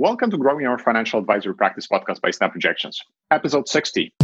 Welcome to Growing Your Financial Advisory Practice podcast by Snap Projections, episode 60.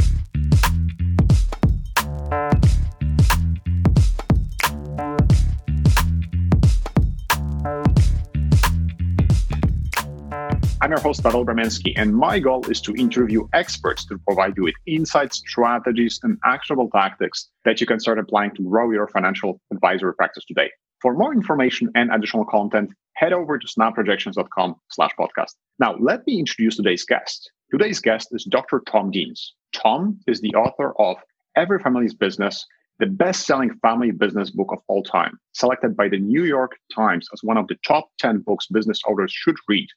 I'm your host, Pavel Brzeminski, and my goal is to interview experts to provide you with insights, strategies, and actionable tactics that you can start applying to grow your financial advisory practice today. For more information and additional content, head over to snapprojections.com slash podcast. Now, let me introduce today's guest. Today's guest is Dr. Tom Deans. Tom is the author of Every Family's Business, the best-selling family business book of all time, selected by the New York Times as one of the top 10 books business owners should read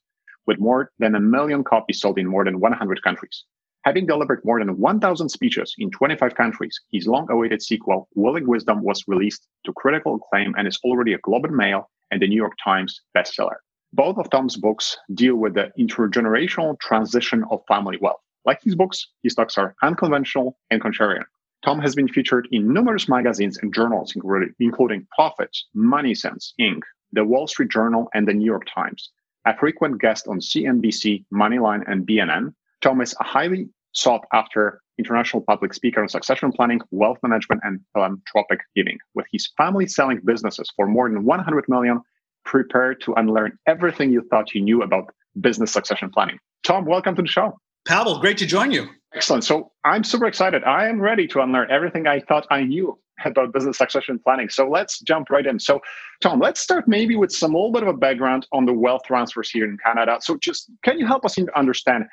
with more than a million copies sold in more than 100 countries. Having delivered more than 1,000 speeches in 25 countries, his long awaited sequel, Willing Wisdom, was released to critical acclaim and is already a Globe and Mail and the New York Times bestseller. Both of Tom's books deal with the intergenerational transition of family wealth. Like his books, his talks are unconventional and contrarian. Tom has been featured in numerous magazines and journals, including Profits, Money Sense, Inc., The Wall Street Journal, and the New York Times. A frequent guest on CNBC, Moneyline, and BNN, Tom is a highly sought after international public speaker on succession planning, wealth management, and philanthropic giving. With his family selling businesses for more than 100 million, prepare to unlearn everything you thought you knew about business succession planning. Tom, welcome to the show. Pavel, great to join you. Excellent. So I'm super excited. I am ready to unlearn everything I thought I knew about business succession planning. So let's jump right in. So, Tom, let's start maybe with some little bit of a background on the wealth transfers here in Canada. So, just can you help us understand?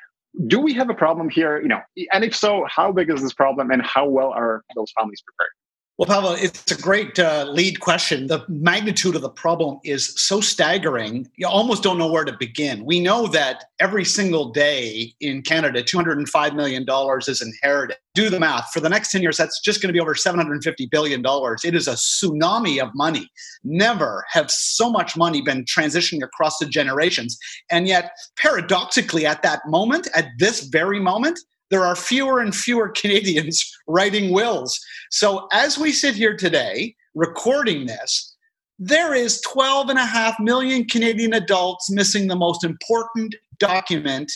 Do we have a problem here? You know, and if so, how big is this problem, and how well are those families prepared? Well, Pavel, it's a great uh, lead question. The magnitude of the problem is so staggering, you almost don't know where to begin. We know that every single day in Canada, $205 million is inherited. Do the math. For the next 10 years, that's just going to be over $750 billion. It is a tsunami of money. Never have so much money been transitioning across the generations. And yet, paradoxically, at that moment, at this very moment, there are fewer and fewer Canadians writing wills. So as we sit here today recording this, there is 12 and a half million Canadian adults missing the most important document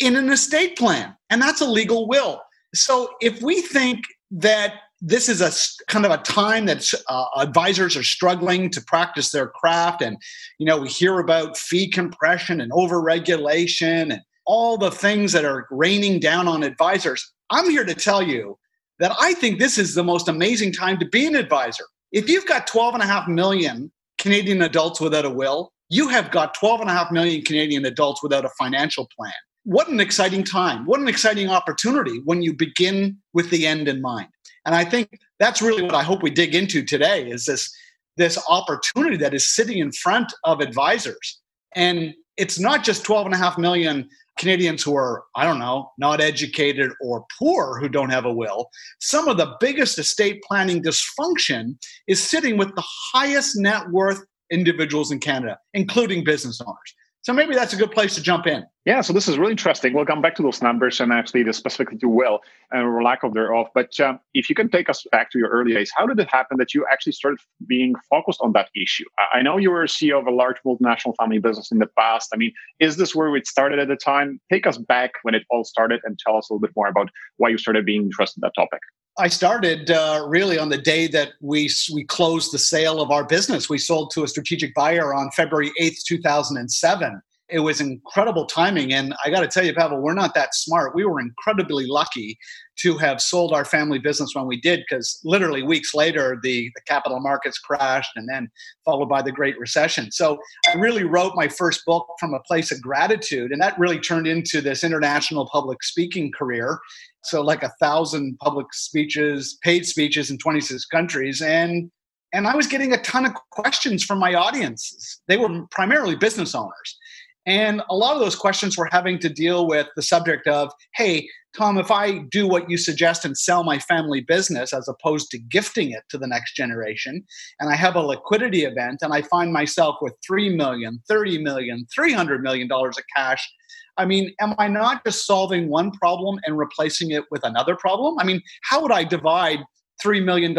in an estate plan, and that's a legal will. So if we think that this is a kind of a time that uh, advisors are struggling to practice their craft and you know we hear about fee compression and overregulation and all the things that are raining down on advisors. I'm here to tell you that I think this is the most amazing time to be an advisor. If you've got 12 and a half million Canadian adults without a will, you have got 12 and a half million Canadian adults without a financial plan. What an exciting time. What an exciting opportunity when you begin with the end in mind. And I think that's really what I hope we dig into today is this this opportunity that is sitting in front of advisors. And it's not just 12 and a half million Canadians who are, I don't know, not educated or poor who don't have a will, some of the biggest estate planning dysfunction is sitting with the highest net worth individuals in Canada, including business owners. So maybe that's a good place to jump in. Yeah, so this is really interesting. We'll come back to those numbers and actually the specifically to will or lack of thereof. But um, if you can take us back to your early days, how did it happen that you actually started being focused on that issue? I know you were CEO of a large multinational family business in the past. I mean, is this where it started at the time? Take us back when it all started and tell us a little bit more about why you started being interested in that topic. I started uh, really on the day that we we closed the sale of our business. We sold to a strategic buyer on February eighth, two thousand and seven it was incredible timing. And I got to tell you, Pavel, we're not that smart. We were incredibly lucky to have sold our family business when we did, because literally weeks later, the, the capital markets crashed and then followed by the Great Recession. So I really wrote my first book from a place of gratitude. And that really turned into this international public speaking career. So, like a thousand public speeches, paid speeches in 26 countries. And and I was getting a ton of questions from my audiences. They were primarily business owners. And a lot of those questions were having to deal with the subject of, hey, Tom, if I do what you suggest and sell my family business as opposed to gifting it to the next generation, and I have a liquidity event and I find myself with 3 million, 30 million, 300 million dollars of cash, I mean, am I not just solving one problem and replacing it with another problem? I mean, how would I divide $3 million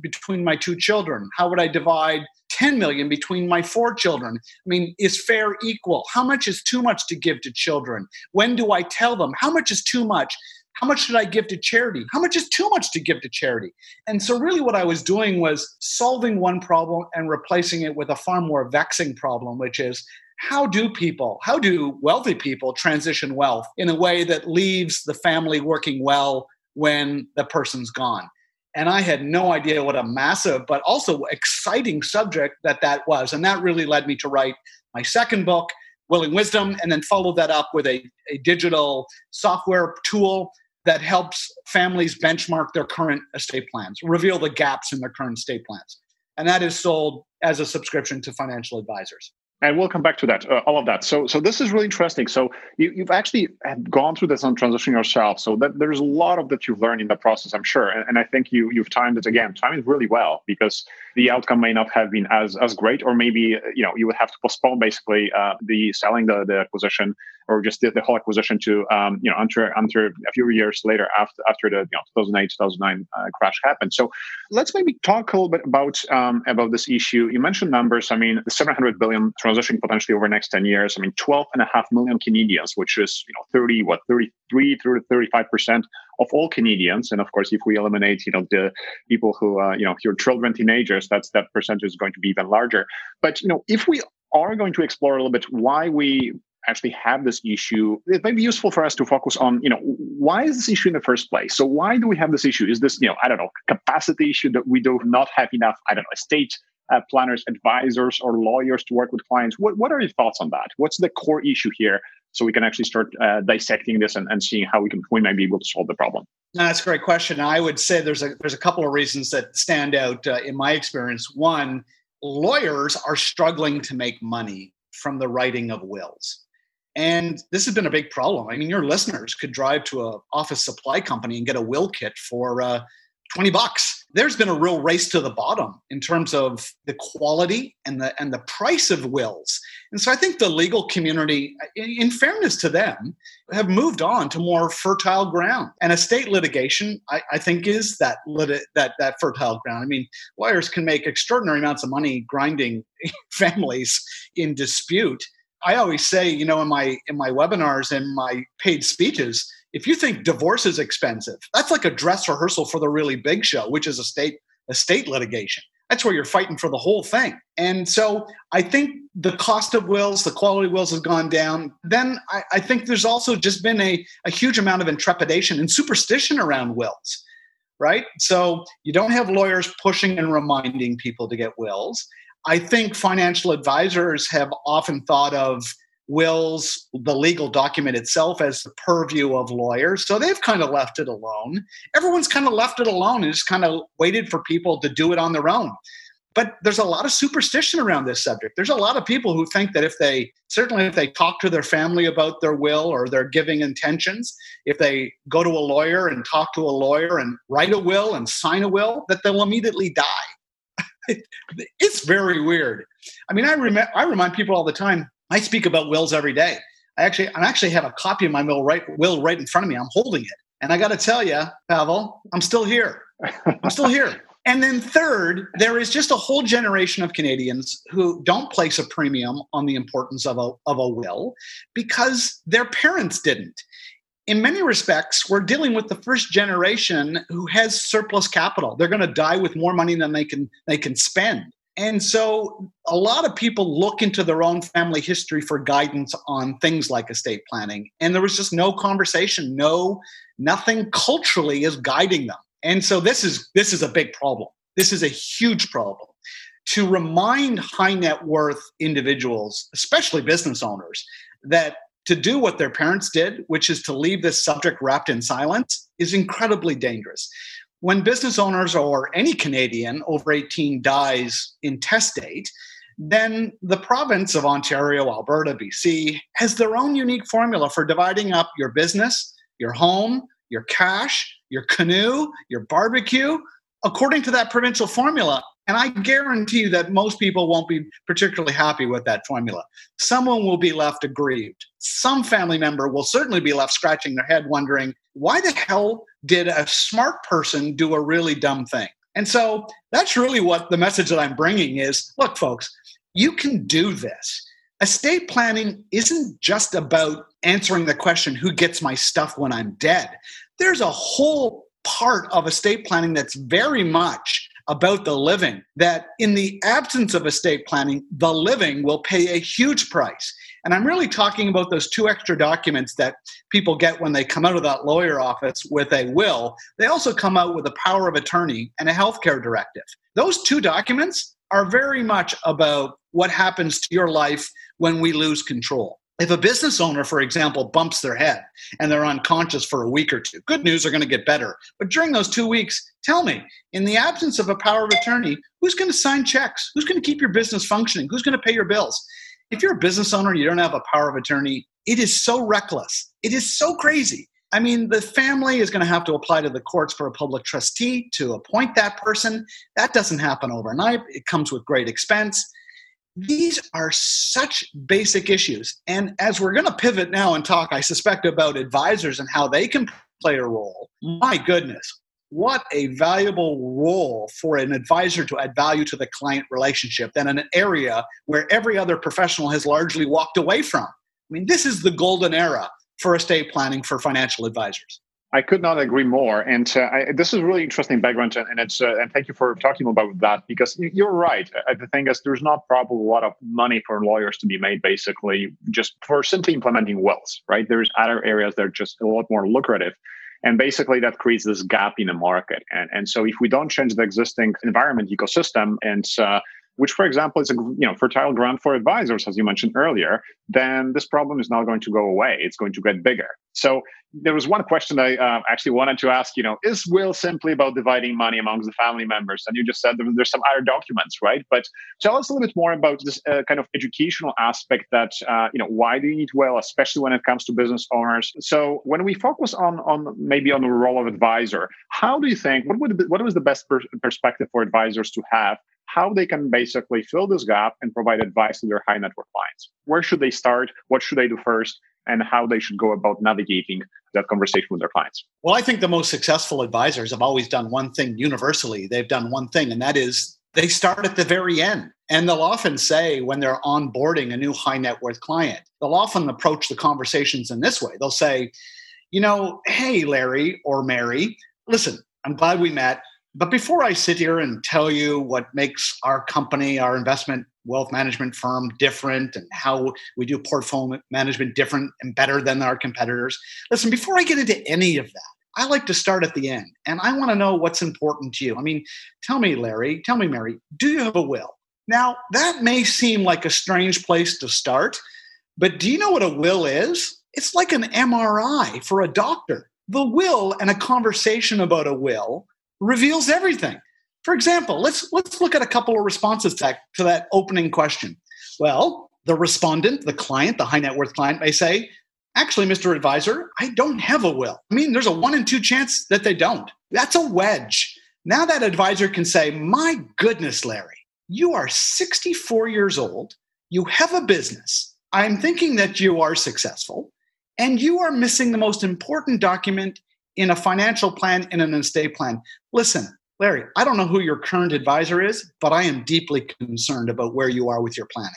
between my two children? How would I divide 10 million between my four children. I mean, is fair equal? How much is too much to give to children? When do I tell them? How much is too much? How much should I give to charity? How much is too much to give to charity? And so, really, what I was doing was solving one problem and replacing it with a far more vexing problem, which is how do people, how do wealthy people transition wealth in a way that leaves the family working well when the person's gone? And I had no idea what a massive, but also exciting subject that that was. And that really led me to write my second book, Willing Wisdom, and then follow that up with a, a digital software tool that helps families benchmark their current estate plans, reveal the gaps in their current estate plans. And that is sold as a subscription to financial advisors and we'll come back to that uh, all of that. So so this is really interesting. So you, you've actually gone through this on transition yourself. So that there's a lot of that you've learned in the process i'm sure. And, and i think you you've timed it again timed it really well because the outcome may not have been as as great or maybe uh, you know you would have to postpone basically uh, the selling the, the acquisition or just the, the whole acquisition to um, you know under under a few years later after after the you know 2008 2009 uh, crash happened. So let's maybe talk a little bit about um, about this issue. You mentioned numbers. I mean, the 700 billion transition potentially over the next 10 years. I mean, 12 and a half million Canadians, which is you know 30 what 33 through 35 percent of all Canadians. And of course, if we eliminate, you know, the people who, uh, you know, your children, teenagers, that's that percentage is going to be even larger. But you know, if we are going to explore a little bit why we actually have this issue, it might be useful for us to focus on, you know, why is this issue in the first place? So why do we have this issue? Is this, you know, I don't know, capacity issue that we do not have enough, I don't know, estate uh, planners, advisors, or lawyers to work with clients? What, what are your thoughts on that? What's the core issue here? So we can actually start uh, dissecting this and, and seeing how we can we might be able to solve the problem. No, that's a great question. I would say there's a there's a couple of reasons that stand out uh, in my experience. One, lawyers are struggling to make money from the writing of wills. And this has been a big problem. I mean, your listeners could drive to a office supply company and get a will kit for uh, 20 bucks. There's been a real race to the bottom in terms of the quality and the and the price of wills. And so I think the legal community, in fairness to them, have moved on to more fertile ground. And estate litigation, I, I think, is that lit- that that fertile ground. I mean, lawyers can make extraordinary amounts of money grinding families in dispute I always say, you know, in my in my webinars and my paid speeches, if you think divorce is expensive, that's like a dress rehearsal for the really big show, which is a state a state litigation. That's where you're fighting for the whole thing. And so I think the cost of wills, the quality of wills has gone down. Then I, I think there's also just been a, a huge amount of intrepidation and superstition around wills, right? So you don't have lawyers pushing and reminding people to get wills. I think financial advisors have often thought of wills, the legal document itself, as the purview of lawyers. So they've kind of left it alone. Everyone's kind of left it alone and just kind of waited for people to do it on their own. But there's a lot of superstition around this subject. There's a lot of people who think that if they, certainly if they talk to their family about their will or their giving intentions, if they go to a lawyer and talk to a lawyer and write a will and sign a will, that they'll immediately die it's very weird. I mean, I remind I remind people all the time. I speak about wills every day. I actually I actually have a copy of my will right will right in front of me. I'm holding it, and I got to tell you, Pavel, I'm still here. I'm still here. And then third, there is just a whole generation of Canadians who don't place a premium on the importance of a, of a will because their parents didn't in many respects, we're dealing with the first generation who has surplus capital. They're going to die with more money than they can they can spend. And so a lot of people look into their own family history for guidance on things like estate planning. And there was just no conversation, no nothing culturally is guiding them. And so this is this is a big problem. This is a huge problem. To remind high net worth individuals, especially business owners, that to do what their parents did, which is to leave this subject wrapped in silence, is incredibly dangerous. When business owners or any Canadian over 18 dies intestate, then the province of Ontario, Alberta, BC has their own unique formula for dividing up your business, your home, your cash, your canoe, your barbecue, according to that provincial formula. And I guarantee you that most people won't be particularly happy with that formula. Someone will be left aggrieved. Some family member will certainly be left scratching their head wondering, why the hell did a smart person do a really dumb thing? And so that's really what the message that I'm bringing is look, folks, you can do this. Estate planning isn't just about answering the question, who gets my stuff when I'm dead? There's a whole part of estate planning that's very much about the living, that in the absence of estate planning, the living will pay a huge price. And I'm really talking about those two extra documents that people get when they come out of that lawyer office with a will. They also come out with a power of attorney and a healthcare directive. Those two documents are very much about what happens to your life when we lose control. If a business owner, for example, bumps their head and they're unconscious for a week or two, good news are going to get better. But during those two weeks, tell me, in the absence of a power of attorney, who's going to sign checks? Who's going to keep your business functioning? Who's going to pay your bills? If you're a business owner and you don't have a power of attorney, it is so reckless. It is so crazy. I mean, the family is going to have to apply to the courts for a public trustee to appoint that person. That doesn't happen overnight. It comes with great expense. These are such basic issues. And as we're going to pivot now and talk, I suspect, about advisors and how they can play a role, my goodness, what a valuable role for an advisor to add value to the client relationship than an area where every other professional has largely walked away from. I mean, this is the golden era for estate planning for financial advisors. I could not agree more, and uh, I, this is really interesting background, and it's uh, and thank you for talking about that because you're right. The thing is, there's not probably a lot of money for lawyers to be made, basically, just for simply implementing wills. Right? There's other areas that are just a lot more lucrative, and basically that creates this gap in the market. And and so if we don't change the existing environment ecosystem and uh, which, for example, is a you know fertile ground for advisors, as you mentioned earlier, then this problem is not going to go away. It's going to get bigger. So there was one question I uh, actually wanted to ask. You know, is will simply about dividing money amongst the family members? And you just said there's some other documents, right? But tell us a little bit more about this uh, kind of educational aspect. That uh, you know, why do you need will, especially when it comes to business owners? So when we focus on on maybe on the role of advisor, how do you think what would what was the best per- perspective for advisors to have how they can basically fill this gap and provide advice to their high net worth clients. Where should they start? What should they do first? And how they should go about navigating that conversation with their clients. Well, I think the most successful advisors have always done one thing universally. They've done one thing, and that is they start at the very end. And they'll often say when they're onboarding a new high net worth client, they'll often approach the conversations in this way. They'll say, you know, hey, Larry or Mary, listen, I'm glad we met. But before I sit here and tell you what makes our company, our investment wealth management firm different and how we do portfolio management different and better than our competitors, listen, before I get into any of that, I like to start at the end and I want to know what's important to you. I mean, tell me, Larry, tell me, Mary, do you have a will? Now, that may seem like a strange place to start, but do you know what a will is? It's like an MRI for a doctor. The will and a conversation about a will reveals everything. For example, let's let's look at a couple of responses to that, to that opening question. Well, the respondent, the client, the high net worth client may say, actually, Mr. Advisor, I don't have a will. I mean, there's a one in two chance that they don't. That's a wedge. Now that advisor can say, my goodness, Larry, you are 64 years old, you have a business. I'm thinking that you are successful, and you are missing the most important document in a financial plan, in an estate plan. Listen, Larry, I don't know who your current advisor is, but I am deeply concerned about where you are with your planning.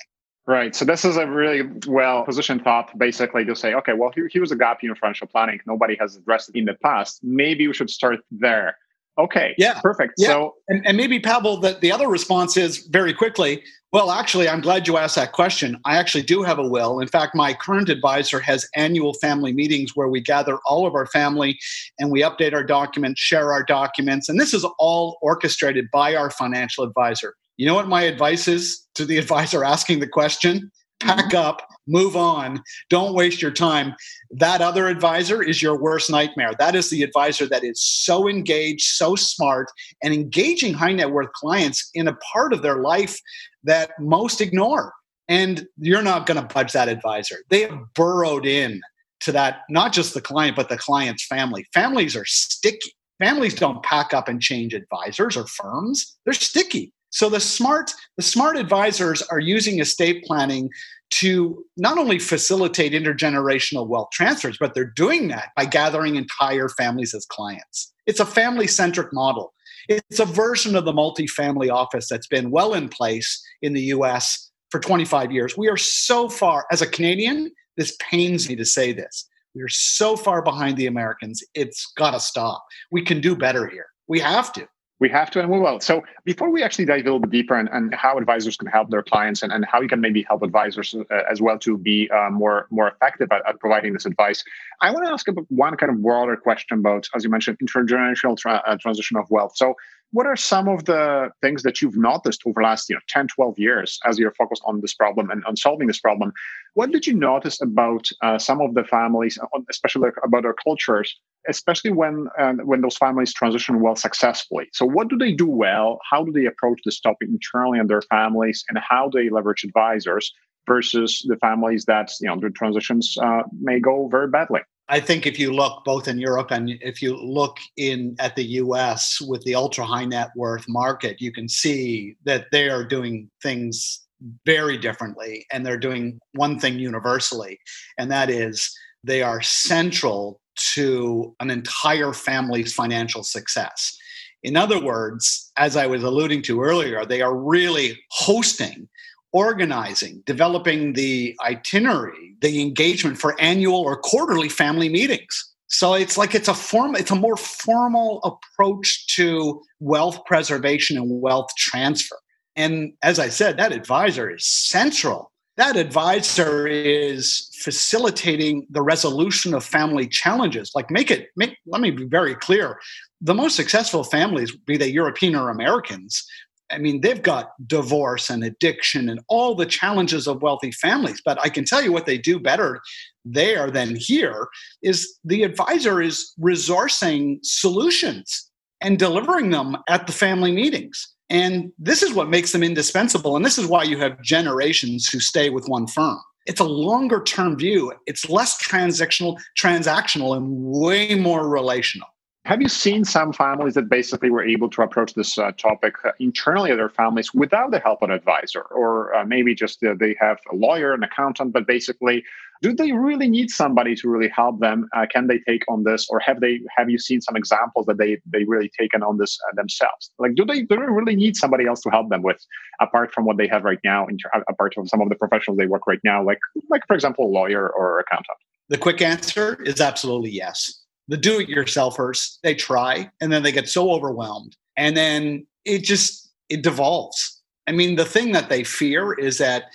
Right. So this is a really well positioned thought, basically to say, okay, well, here, here's a gap in financial planning. Nobody has addressed in the past. Maybe we should start there. Okay. Yeah. Perfect. Yeah. So, and, and maybe Pavel, that the other response is very quickly. Well, actually, I'm glad you asked that question. I actually do have a will. In fact, my current advisor has annual family meetings where we gather all of our family and we update our documents, share our documents, and this is all orchestrated by our financial advisor. You know what my advice is to the advisor asking the question? pack up, move on, don't waste your time. That other advisor is your worst nightmare. That is the advisor that is so engaged, so smart, and engaging high net worth clients in a part of their life that most ignore. And you're not going to budge that advisor. They have burrowed in to that, not just the client, but the client's family. Families are sticky. Families don't pack up and change advisors or firms. They're sticky. So the smart the smart advisors are using estate planning to not only facilitate intergenerational wealth transfers, but they're doing that by gathering entire families as clients. It's a family centric model. It's a version of the multifamily office that's been well in place in the US for 25 years. We are so far, as a Canadian, this pains me to say this. We are so far behind the Americans. It's got to stop. We can do better here. We have to we have to and we will. So before we actually dive a little bit deeper and, and how advisors can help their clients and, and how you can maybe help advisors uh, as well to be uh, more more effective at, at, providing this advice, I want to ask about one kind of broader question about, as you mentioned, intergenerational tra- uh, transition of wealth. So what are some of the things that you've noticed over the last you know 10 12 years as you're focused on this problem and on solving this problem? What did you notice about uh, some of the families especially about their cultures especially when uh, when those families transition well successfully? So what do they do well? How do they approach this topic internally in their families and how they leverage advisors versus the families that you know the transitions uh, may go very badly I think if you look both in Europe and if you look in at the US with the ultra high net worth market, you can see that they are doing things very differently and they're doing one thing universally, and that is they are central to an entire family's financial success. In other words, as I was alluding to earlier, they are really hosting organizing, developing the itinerary, the engagement for annual or quarterly family meetings. So it's like it's a form, it's a more formal approach to wealth preservation and wealth transfer. And as I said, that advisor is central. That advisor is facilitating the resolution of family challenges. Like make it make let me be very clear. The most successful families, be they European or Americans, I mean, they've got divorce and addiction and all the challenges of wealthy families. But I can tell you what they do better there than here is the advisor is resourcing solutions and delivering them at the family meetings. And this is what makes them indispensable. And this is why you have generations who stay with one firm. It's a longer term view. It's less transactional, transactional and way more relational. Have you seen some families that basically were able to approach this uh, topic uh, internally of their families without the help of an advisor, or uh, maybe just uh, they have a lawyer, an accountant, but basically, do they really need somebody to really help them? Uh, can they take on this, or have they have you seen some examples that they they really taken on this uh, themselves? Like, do they do they really need somebody else to help them with, apart from what they have right now, apart from some of the professionals they work right now, like like for example, a lawyer or accountant? The quick answer is absolutely yes the do it yourselfers they try and then they get so overwhelmed and then it just it devolves. I mean the thing that they fear is that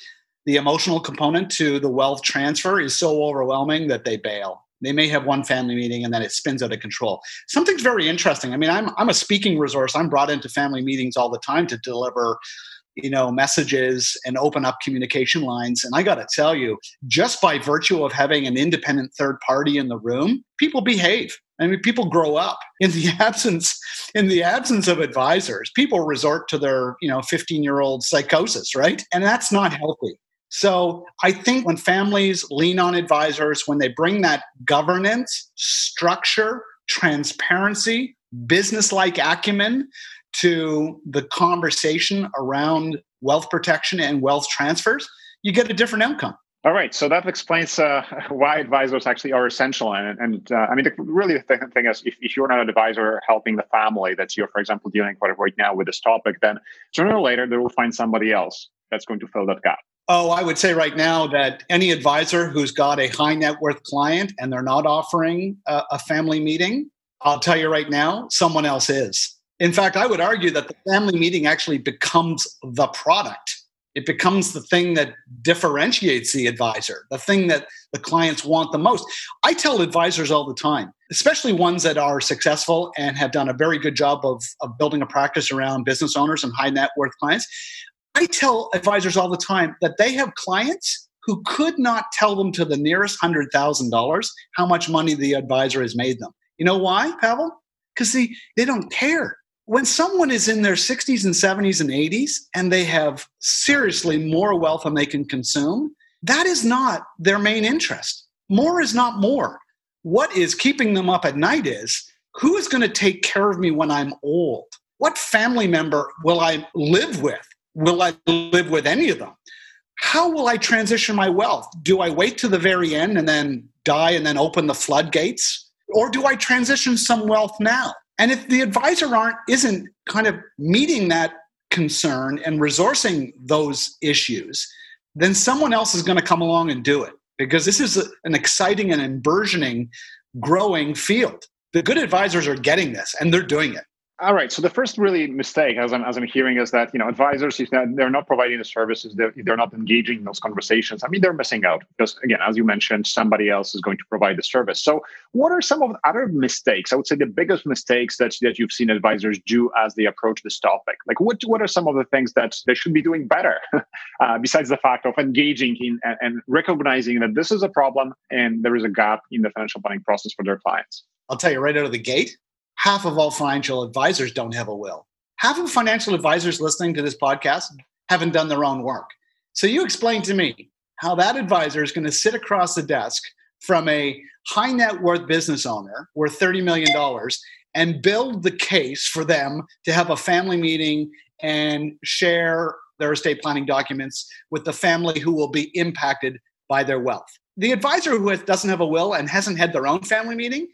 the emotional component to the wealth transfer is so overwhelming that they bail. They may have one family meeting and then it spins out of control. Something's very interesting. I mean i'm, I'm a speaking resource. I'm brought into family meetings all the time to deliver you know messages and open up communication lines. And i got to tell you just by virtue of having an independent third party in the room people behave. I mean people grow up in the absence in the absence of advisors. People resort to their you know 15 year old psychosis right? And that's not healthy. So i think when families lean on advisors when they bring that governance structure transparency business like acumen to the conversation around wealth protection and wealth transfers, you get a different outcome. All right, so that explains uh, why advisors actually are essential. And, and uh, I mean, the, really, the thing is, if, if, you're not an advisor helping the family that's you're, for example, dealing with right now with this topic, then sooner or later they will find somebody else that's going to fill that gap. Oh, I would say right now that any advisor who's got a high net worth client and they're not offering a, a family meeting, I'll tell you right now, someone else is. In fact, I would argue that the family meeting actually becomes the product. It becomes the thing that differentiates the advisor, the thing that the clients want the most. I tell advisors all the time, especially ones that are successful and have done a very good job of, of building a practice around business owners and high net worth clients. I tell advisors all the time that they have clients who could not tell them to the nearest $100,000 how much money the advisor has made them. You know why, Pavel? Because they, they don't care when someone is in their 60s and 70s and 80s and they have seriously more wealth than they can consume, that is not their main interest. More is not more. What is keeping them up at night is who is going to take care of me when I'm old? What family member will I live with? Will I live with any of them? How will I transition my wealth? Do I wait to the very end and then die and then open the floodgates? Or do I transition some wealth now? And if the advisor aren't isn't kind of meeting that concern and resourcing those issues, then someone else is going to come along and do it because this is a, an exciting and burgeoning, growing field. The good advisors are getting this and they're doing it. All right. So the first really mistake, as I'm, as I'm hearing, is that you know advisors, if they're not providing the services, they're, they're not engaging in those conversations. I mean, they're missing out because, again, as you mentioned, somebody else is going to provide the service. So, what are some of the other mistakes? I would say the biggest mistakes that that you've seen advisors do as they approach this topic. Like, what what are some of the things that they should be doing better, uh, besides the fact of engaging in and, and recognizing that this is a problem and there is a gap in the financial planning process for their clients? I'll tell you right out of the gate half of all financial advisors don't have a will. Half of financial advisors listening to this podcast haven't done their own work. So you explain to me how that advisor is going to sit across the desk from a high net worth business owner worth $30 million and build the case for them to have a family meeting and share their estate planning documents with the family who will be impacted by their wealth. The advisor who doesn't have a will and hasn't had their own family meeting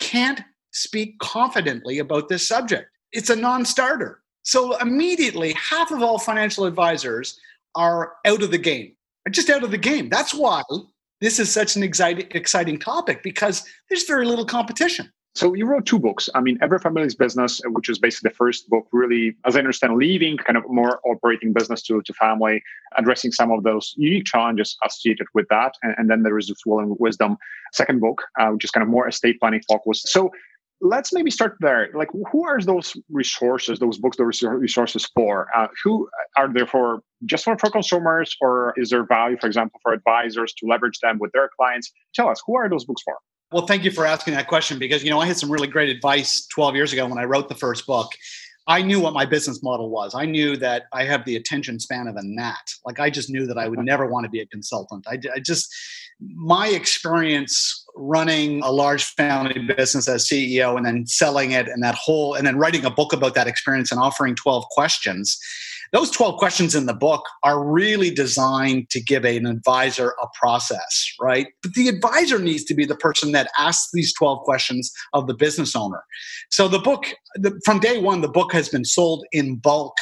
can't speak confidently about this subject. It's a non starter. So immediately, half of all financial advisors are out of the game, are just out of the game. That's why this is such an exciting, exciting topic because there's very little competition. So you wrote two books. I mean, Every Family's Business, which is basically the first book, really, as I understand, leaving kind of more operating business to, to family, addressing some of those unique challenges associated with that. And, and then there is this Willing Wisdom second book, uh, which is kind of more estate planning focused. So let's maybe start there. Like, who are those resources, those books, those resources for? Uh, who are there for just for, for consumers, or is there value, for example, for advisors to leverage them with their clients? Tell us, who are those books for? Well, thank you for asking that question because you know I had some really great advice 12 years ago when I wrote the first book. I knew what my business model was. I knew that I have the attention span of a gnat. Like I just knew that I would never want to be a consultant. I, I just my experience running a large family business as CEO and then selling it and that whole and then writing a book about that experience and offering 12 questions those 12 questions in the book are really designed to give an advisor a process, right? But the advisor needs to be the person that asks these 12 questions of the business owner. So the book, the, from day one, the book has been sold in bulk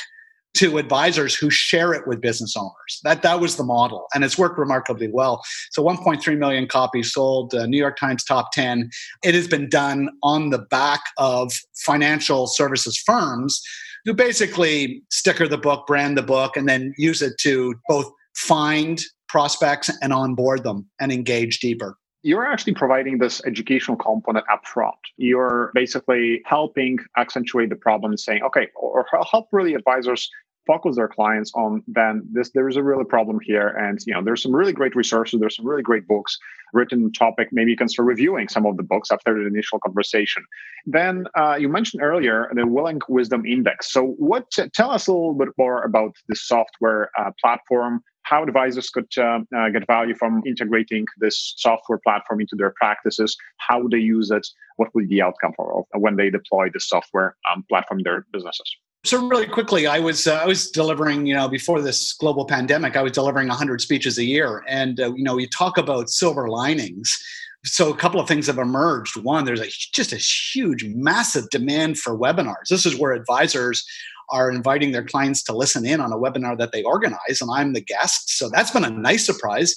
to advisors who share it with business owners. That that was the model, and it's worked remarkably well. So 1.3 million copies sold, uh, New York Times top 10. It has been done on the back of financial services firms who basically sticker the book, brand the book, and then use it to both find prospects and onboard them and engage deeper you're actually providing this educational component up front. You're basically helping accentuate the problem and saying, okay, or help really advisors focus their clients on then this there is a really problem here. And you know there's some really great resources there's some really great books written topic maybe you can start reviewing some of the books after the initial conversation. Then uh, you mentioned earlier the Willing Wisdom Index. So what tell us a little bit more about the software uh, platform how advisors could uh, uh, get value from integrating this software platform into their practices how would they use it what would be the outcome for when they deploy the software um, platform in their businesses so really quickly, I was uh, I was delivering, you know, before this global pandemic, I was delivering 100 speeches a year, and uh, you know, you talk about silver linings. So a couple of things have emerged. One, there's a just a huge, massive demand for webinars. This is where advisors are inviting their clients to listen in on a webinar that they organize, and I'm the guest. So that's been a nice surprise.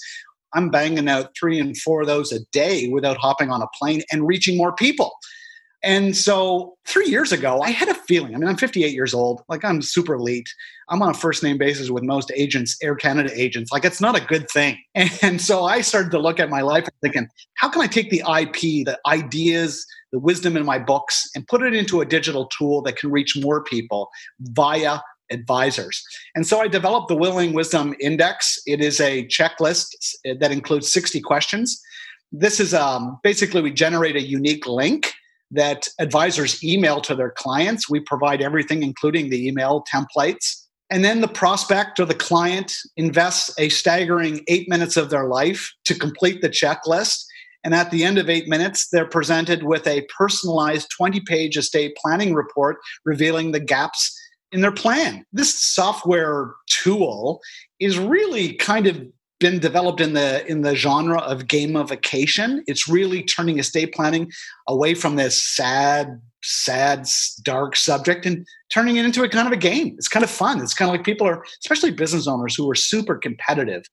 I'm banging out three and four of those a day without hopping on a plane and reaching more people. And so three years ago, I had a feeling. I mean, I'm 58 years old. Like, I'm super elite. I'm on a first name basis with most agents, Air Canada agents. Like, it's not a good thing. And so I started to look at my life thinking, how can I take the IP, the ideas, the wisdom in my books, and put it into a digital tool that can reach more people via advisors. And so I developed the Willing Wisdom Index. It is a checklist that includes 60 questions. This is um, basically we generate a unique link that advisors email to their clients. We provide everything, including the email templates. And then the prospect or the client invests a staggering eight minutes of their life to complete the checklist. And at the end of eight minutes, they're presented with a personalized 20 page estate planning report revealing the gaps in their plan. This software tool is really kind of been developed in the in the genre of gamification. It's really turning estate planning away from this sad sad, dark subject and turning it into a kind of a game. It's kind of fun. It's kind of like people are, especially business owners who are super competitive.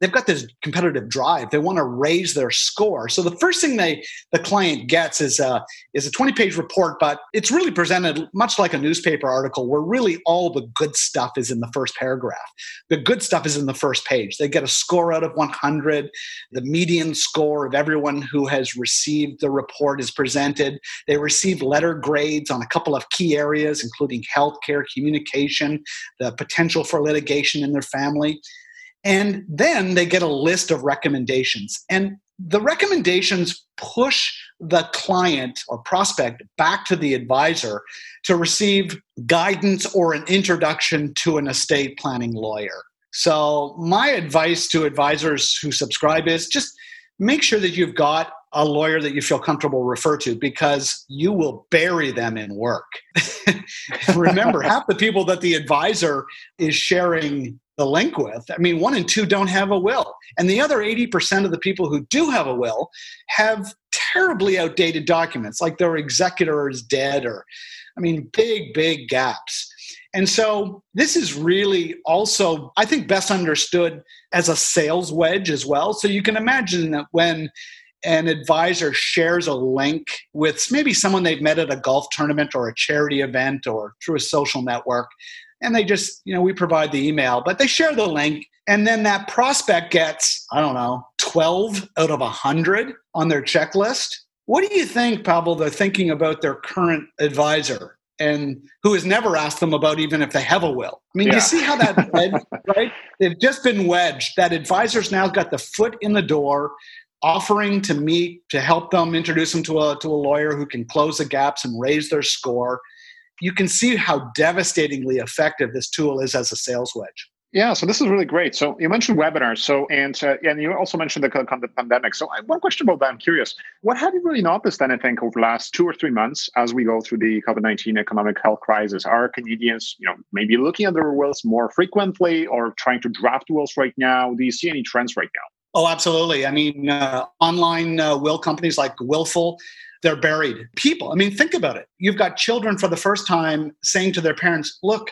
They've got this competitive drive. They want to raise their score. So the first thing they the client gets is a is a 20 page report, but it's really presented much like a newspaper article where really all the good stuff is in the first paragraph. The good stuff is in the first page. They get a score out of 100. The median score of everyone who has received the report is presented. They receive letter grades on a couple of key areas, including healthcare, communication, the potential for litigation in their family. And then they get a list of recommendations. And the recommendations push the client or prospect back to the advisor to receive guidance or an introduction to an estate planning lawyer. So, my advice to advisors who subscribe is just make sure that you've got a lawyer that you feel comfortable refer to because you will bury them in work. Remember, half the people that the advisor is sharing the link with, I mean, one in two don't have a will. And the other 80% of the people who do have a will have terribly outdated documents, like their executor is dead, or, I mean, big, big gaps. And so this is really also, I think, best understood as a sales wedge as well. So you can imagine that when an advisor shares a link with maybe someone they've met at a golf tournament or a charity event or through a social network. And they just you know we provide the email but they share the link. And then that prospect gets i don't know 12 out of 100 on their checklist. What do you think pavel they're thinking about their current advisor? And who has never asked them about even if they have a will? I mean yeah. you see how that right? They've just been wedged. That advisor's now got the foot in the door offering to meet to help them introduce them to a, to a lawyer who can close the gaps and raise their score you can see how devastatingly effective this tool is as a sales wedge yeah, so this is really great. So you mentioned webinars, so and uh, and you also mentioned the, the pandemic. So I, one question about that, I'm curious, what have you really noticed then? I think over the last two or three months, as we go through the COVID nineteen economic health crisis, are Canadians, you know, maybe looking at their wills more frequently or trying to draft wills right now? Do you see any trends right now? Oh, absolutely. I mean, uh, online uh, will companies like Willful, they're buried. People, I mean, think about it. You've got children for the first time saying to their parents, look,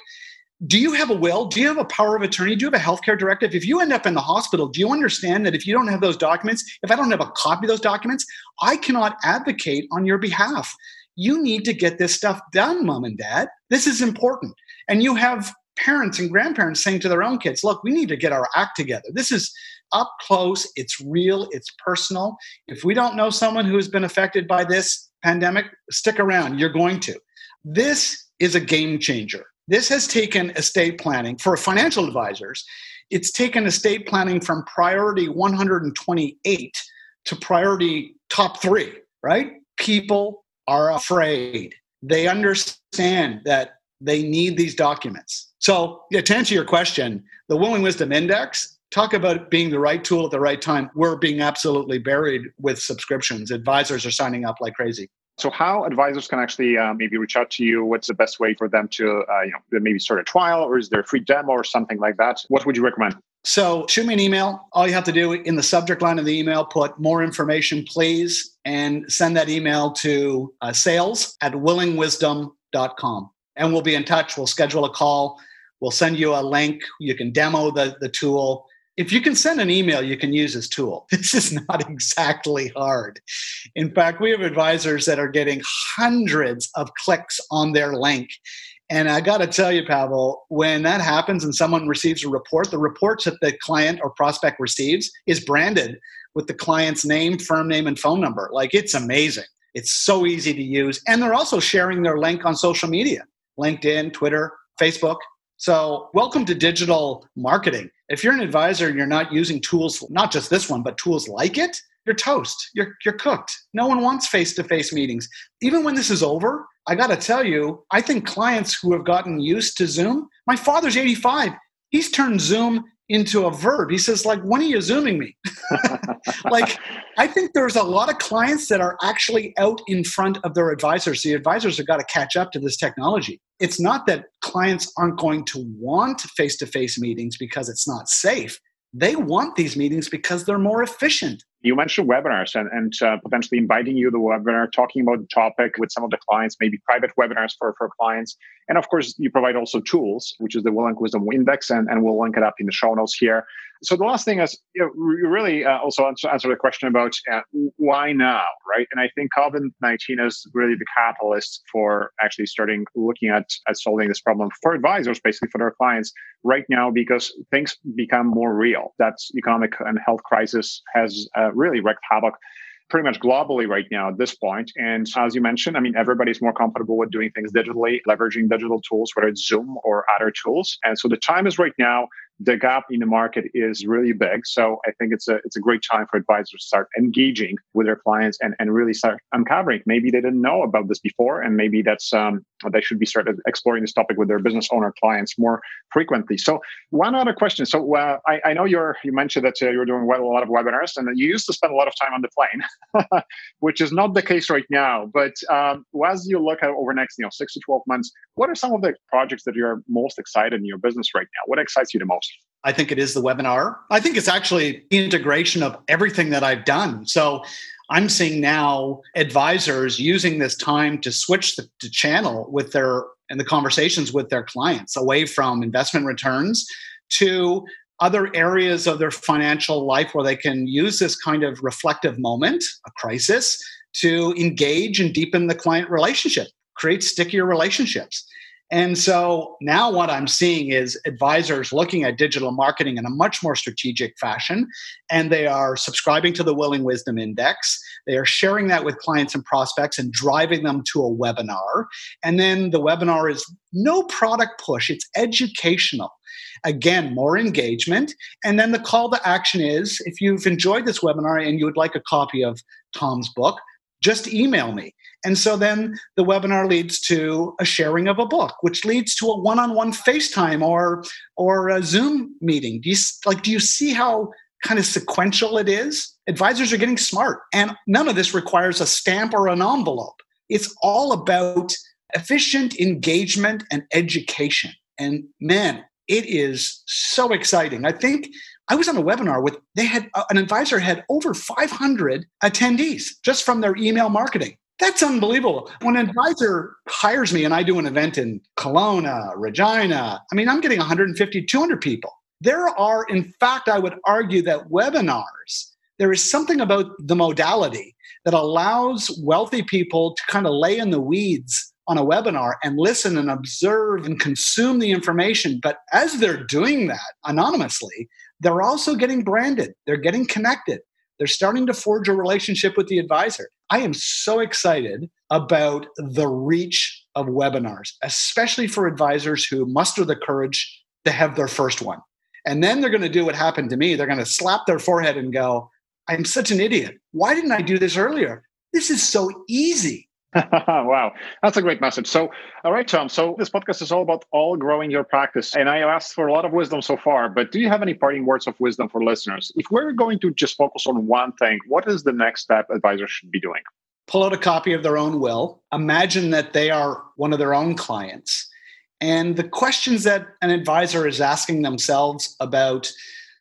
do you have a will? Do you have a power of attorney? Do you have a healthcare directive? If you end up in the hospital, do you understand that if you don't have those documents, if I don't have a copy of those documents, I cannot advocate on your behalf. You need to get this stuff done, mom and dad. This is important. And you have parents and grandparents saying to their own kids, look, we need to get our act together. This is up close, it's real, it's personal. If we don't know someone who's been affected by this pandemic, stick around, you're going to. This is a game changer. This has taken estate planning for financial advisors. It's taken estate planning from priority 128 to priority top three, right? People are afraid. They understand that they need these documents. So, yeah, to answer your question, the Willing Wisdom Index talk about being the right tool at the right time. We're being absolutely buried with subscriptions. Advisors are signing up like crazy. So, how advisors can actually uh, maybe reach out to you? What's the best way for them to, uh, you know, maybe start a trial, or is there a free demo or something like that? What would you recommend? So, shoot me an email. All you have to do in the subject line of the email, put more information, please, and send that email to uh, sales at willingwisdom.com. And we'll be in touch. We'll schedule a call. We'll send you a link. You can demo the, the tool if you can send an email, you can use this tool. This is not exactly hard. In fact, we have advisors that are getting hundreds of clicks on their link. And I got to tell you, Pavel, when that happens and someone receives a report, the reports that the client or prospect receives is branded with the client's name, firm name, and phone number. Like it's amazing. It's so easy to use. And they're also sharing their link on social media LinkedIn, Twitter, Facebook. So, welcome to digital marketing. If you're an advisor and you're not using tools, not just this one, but tools like it, you're toast. You're, you're cooked. No one wants face to face meetings. Even when this is over, I got to tell you, I think clients who have gotten used to Zoom, my father's 85. He's turned Zoom into a verb. He says, like, when are you zooming me? like, I think there's a lot of clients that are actually out in front of their advisors. The advisors have got to catch up to this technology. It's not that clients aren't going to want face to face meetings because it's not safe. They want these meetings because they're more efficient. You mentioned webinars and, and uh, potentially inviting you to the webinar, talking about the topic with some of the clients, maybe private webinars for, for clients. And of course, you provide also tools, which is the Willing Wisdom Index, and, and we'll link it up in the show notes here. So the last thing is you, know, really uh, also answer, answer, the question about uh, why now, right? And I think COVID nineteen is really the catalyst for actually starting looking at at solving this problem for advisors, basically for their clients right now, because things become more real. That economic and health crisis has uh, really wreaked havoc pretty much globally right now at this point. And as you mentioned, I mean, everybody's more comfortable with doing things digitally, leveraging digital tools, whether it's Zoom or other tools. And so the time is right now the gap in the market is really big. So I think it's a it's a great time for advisors to start engaging with their clients and, and really start uncovering. Maybe they didn't know about this before, and maybe that's um, they should be started exploring this topic with their business owner clients more frequently. So one other question. So uh, I, I know you're you mentioned that uh, you're doing well, a lot of webinars, and you used to spend a lot of time on the plane, which is not the case right now. But um, as you look at over next you know six to twelve months, what are some of the projects that you're most excited in your business right now? What excites you the most? I think it is the webinar. I think it's actually integration of everything that I've done. So I'm seeing now advisors using this time to switch the, the channel with their and the conversations with their clients away from investment returns to other areas of their financial life where they can use this kind of reflective moment, a crisis, to engage and deepen the client relationship, create stickier relationships. And so now what I'm seeing is advisors looking at digital marketing in a much more strategic fashion, and they are subscribing to the Willing Wisdom Index. They are sharing that with clients and prospects and driving them to a webinar. And then the webinar is no product push, it's educational. Again, more engagement. And then the call to action is if you've enjoyed this webinar and you would like a copy of Tom's book, just email me. And so then the webinar leads to a sharing of a book, which leads to a one-on-one FaceTime or or a Zoom meeting. Do you like do you see how kind of sequential it is? Advisors are getting smart and none of this requires a stamp or an envelope. It's all about efficient engagement and education. And man, it is so exciting. I think I was on a webinar with they had uh, an advisor had over 500 attendees just from their email marketing. That's unbelievable. When an advisor hires me and I do an event in Kelowna, Regina, I mean, I'm getting 150, 200 people. There are, in fact, I would argue that webinars, there is something about the modality that allows wealthy people to kind of lay in the weeds on a webinar and listen and observe and consume the information. But as they're doing that anonymously, they're also getting branded, they're getting connected, they're starting to forge a relationship with the advisor. I am so excited about the reach of webinars, especially for advisors who muster the courage to have their first one. And then they're going to do what happened to me. They're going to slap their forehead and go, I'm such an idiot. Why didn't I do this earlier? This is so easy. wow, that's a great message. So, all right, Tom. So, this podcast is all about all growing your practice. And I asked for a lot of wisdom so far, but do you have any parting words of wisdom for listeners? If we're going to just focus on one thing, what is the next step advisors should be doing? Pull out a copy of their own will, imagine that they are one of their own clients. And the questions that an advisor is asking themselves about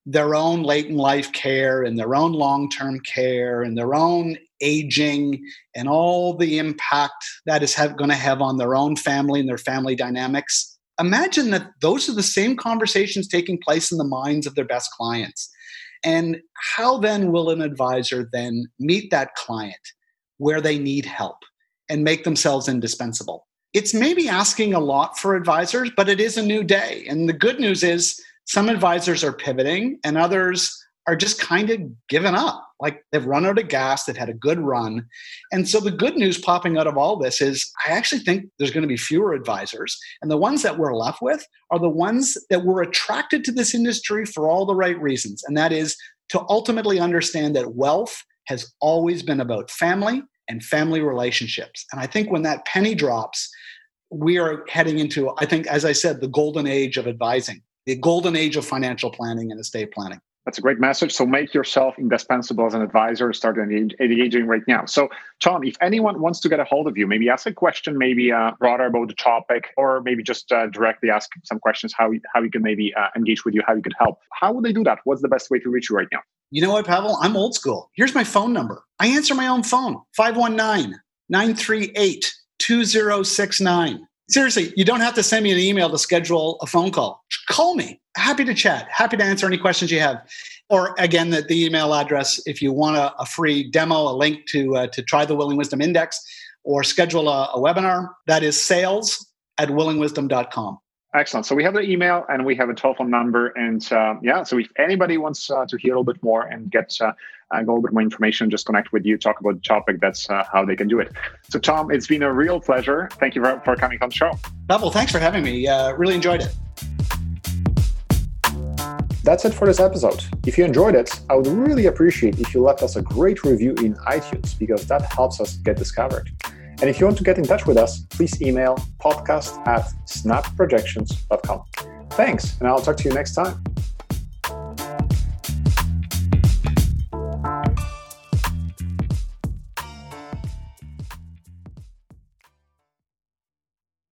their own late in life care and their own long term care and their own aging and all the impact that is going to have on their own family and their family dynamics. Imagine that those are the same conversations taking place in the minds of their best clients. And how then will an advisor then meet that client where they need help and make themselves indispensable? It's maybe asking a lot for advisors, but it is a new day. And the good news is some advisors are pivoting and others are just kind of given up. Like they've run out of gas, they've had a good run. And so the good news popping out of all this is I actually think there's going to be fewer advisors. And the ones that we're left with are the ones that were attracted to this industry for all the right reasons. And that is to ultimately understand that wealth has always been about family and family relationships. And I think when that penny drops, we are heading into, I think, as I said, the golden age of advising the golden age of financial planning and estate planning. That's a great message. So make yourself indispensable as an advisor. Start engaging right now. So, Tom, if anyone wants to get a hold of you, maybe ask a question, maybe uh, broader about the topic, or maybe just uh, directly ask some questions how how you can maybe uh, engage with you, how you could help. How would they do that? What's the best way to reach you right now? You know what, Pavel? I'm old school. Here's my phone number. I answer my own phone 519 938 2069. Seriously, you don't have to send me an email to schedule a phone call. Call me. Happy to chat. Happy to answer any questions you have. Or again, the, the email address if you want a, a free demo, a link to uh, to try the Willing Wisdom Index, or schedule a, a webinar. That is sales at willingwisdom.com. Excellent. So we have the email and we have a telephone number. And uh, yeah, so if anybody wants uh, to hear a little bit more and get uh, a little bit more information, just connect with you, talk about the topic. That's uh, how they can do it. So, Tom, it's been a real pleasure. Thank you for, for coming on the show. Pavel, thanks for having me. Uh, really enjoyed it. That's it for this episode. If you enjoyed it, I would really appreciate if you left us a great review in iTunes because that helps us get discovered. And if you want to get in touch with us, please email podcast at snapprojections.com. Thanks, and I'll talk to you next time.